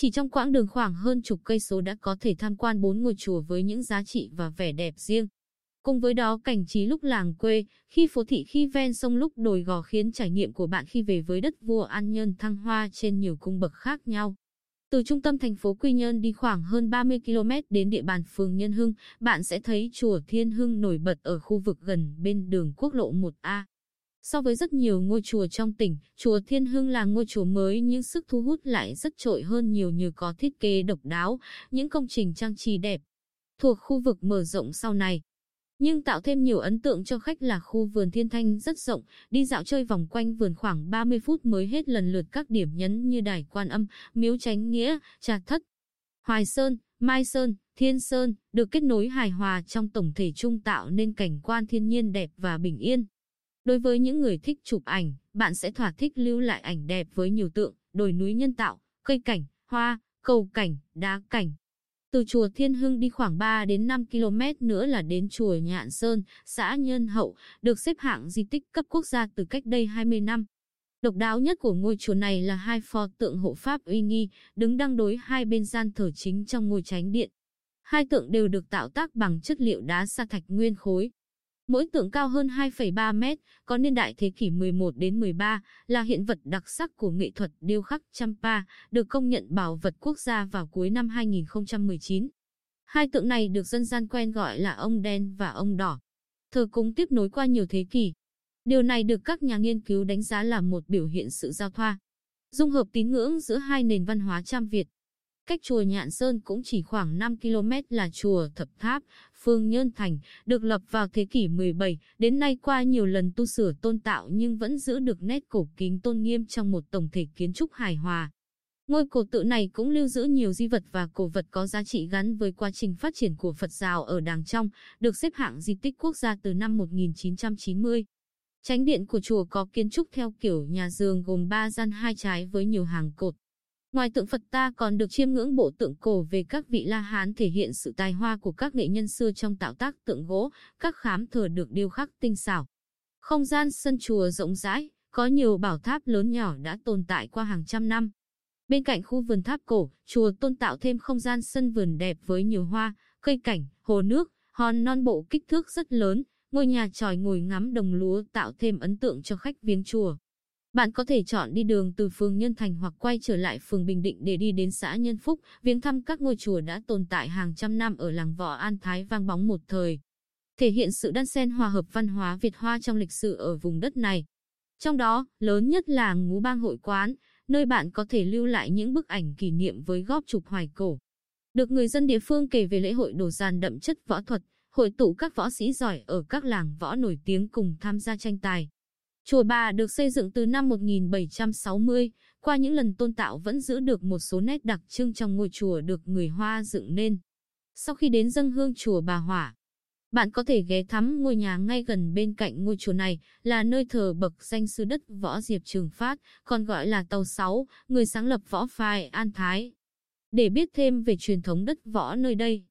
Chỉ trong quãng đường khoảng hơn chục cây số đã có thể tham quan bốn ngôi chùa với những giá trị và vẻ đẹp riêng. Cùng với đó cảnh trí lúc làng quê, khi phố thị khi ven sông lúc đồi gò khiến trải nghiệm của bạn khi về với đất vua An Nhơn thăng hoa trên nhiều cung bậc khác nhau. Từ trung tâm thành phố Quy Nhơn đi khoảng hơn 30 km đến địa bàn phường Nhân Hưng, bạn sẽ thấy chùa Thiên Hưng nổi bật ở khu vực gần bên đường quốc lộ 1A. So với rất nhiều ngôi chùa trong tỉnh, chùa Thiên Hưng là ngôi chùa mới nhưng sức thu hút lại rất trội hơn nhiều nhờ có thiết kế độc đáo, những công trình trang trí đẹp. Thuộc khu vực mở rộng sau này, nhưng tạo thêm nhiều ấn tượng cho khách là khu vườn thiên thanh rất rộng, đi dạo chơi vòng quanh vườn khoảng 30 phút mới hết lần lượt các điểm nhấn như đài quan âm, miếu chánh nghĩa, trà thất, hoài sơn, mai sơn, thiên sơn, được kết nối hài hòa trong tổng thể trung tạo nên cảnh quan thiên nhiên đẹp và bình yên. Đối với những người thích chụp ảnh, bạn sẽ thỏa thích lưu lại ảnh đẹp với nhiều tượng, đồi núi nhân tạo, cây cảnh, hoa, cầu cảnh, đá cảnh, từ chùa Thiên Hưng đi khoảng 3 đến 5 km nữa là đến chùa Nhạn Sơn, xã Nhân Hậu, được xếp hạng di tích cấp quốc gia từ cách đây 20 năm. Độc đáo nhất của ngôi chùa này là hai pho tượng hộ pháp uy nghi, đứng đăng đối hai bên gian thờ chính trong ngôi chánh điện. Hai tượng đều được tạo tác bằng chất liệu đá sa thạch nguyên khối. Mỗi tượng cao hơn 2,3 mét, có niên đại thế kỷ 11 đến 13, là hiện vật đặc sắc của nghệ thuật điêu khắc Champa, được công nhận bảo vật quốc gia vào cuối năm 2019. Hai tượng này được dân gian quen gọi là ông đen và ông đỏ. Thờ cúng tiếp nối qua nhiều thế kỷ. Điều này được các nhà nghiên cứu đánh giá là một biểu hiện sự giao thoa. Dung hợp tín ngưỡng giữa hai nền văn hóa Cham Việt, Cách chùa Nhạn Sơn cũng chỉ khoảng 5 km là chùa Thập Tháp, phương Nhơn Thành, được lập vào thế kỷ 17, đến nay qua nhiều lần tu sửa tôn tạo nhưng vẫn giữ được nét cổ kính tôn nghiêm trong một tổng thể kiến trúc hài hòa. Ngôi cổ tự này cũng lưu giữ nhiều di vật và cổ vật có giá trị gắn với quá trình phát triển của Phật giáo ở Đàng Trong, được xếp hạng di tích quốc gia từ năm 1990. Chánh điện của chùa có kiến trúc theo kiểu nhà giường gồm 3 gian hai trái với nhiều hàng cột, Ngoài tượng Phật ta còn được chiêm ngưỡng bộ tượng cổ về các vị La Hán thể hiện sự tài hoa của các nghệ nhân xưa trong tạo tác tượng gỗ, các khám thờ được điêu khắc tinh xảo. Không gian sân chùa rộng rãi, có nhiều bảo tháp lớn nhỏ đã tồn tại qua hàng trăm năm. Bên cạnh khu vườn tháp cổ, chùa tôn tạo thêm không gian sân vườn đẹp với nhiều hoa, cây cảnh, hồ nước, hòn non bộ kích thước rất lớn, ngôi nhà tròi ngồi ngắm đồng lúa tạo thêm ấn tượng cho khách viếng chùa. Bạn có thể chọn đi đường từ phường Nhân Thành hoặc quay trở lại phường Bình Định để đi đến xã Nhân Phúc, viếng thăm các ngôi chùa đã tồn tại hàng trăm năm ở làng Võ An Thái vang bóng một thời. Thể hiện sự đan xen hòa hợp văn hóa Việt Hoa trong lịch sử ở vùng đất này. Trong đó, lớn nhất là Ngũ Bang Hội Quán, nơi bạn có thể lưu lại những bức ảnh kỷ niệm với góp chụp hoài cổ. Được người dân địa phương kể về lễ hội đổ giàn đậm chất võ thuật, hội tụ các võ sĩ giỏi ở các làng võ nổi tiếng cùng tham gia tranh tài. Chùa Bà được xây dựng từ năm 1760, qua những lần tôn tạo vẫn giữ được một số nét đặc trưng trong ngôi chùa được người Hoa dựng nên. Sau khi đến dâng hương chùa Bà Hỏa, bạn có thể ghé thăm ngôi nhà ngay gần bên cạnh ngôi chùa này, là nơi thờ bậc danh sư đất Võ Diệp Trường Phát, còn gọi là Tàu Sáu, người sáng lập võ phái An Thái. Để biết thêm về truyền thống đất võ nơi đây,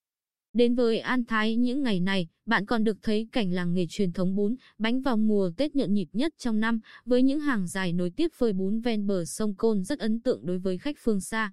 Đến với An Thái những ngày này, bạn còn được thấy cảnh làng nghề truyền thống bún, bánh vào mùa Tết nhộn nhịp nhất trong năm, với những hàng dài nối tiếp phơi bún ven bờ sông Côn rất ấn tượng đối với khách phương xa.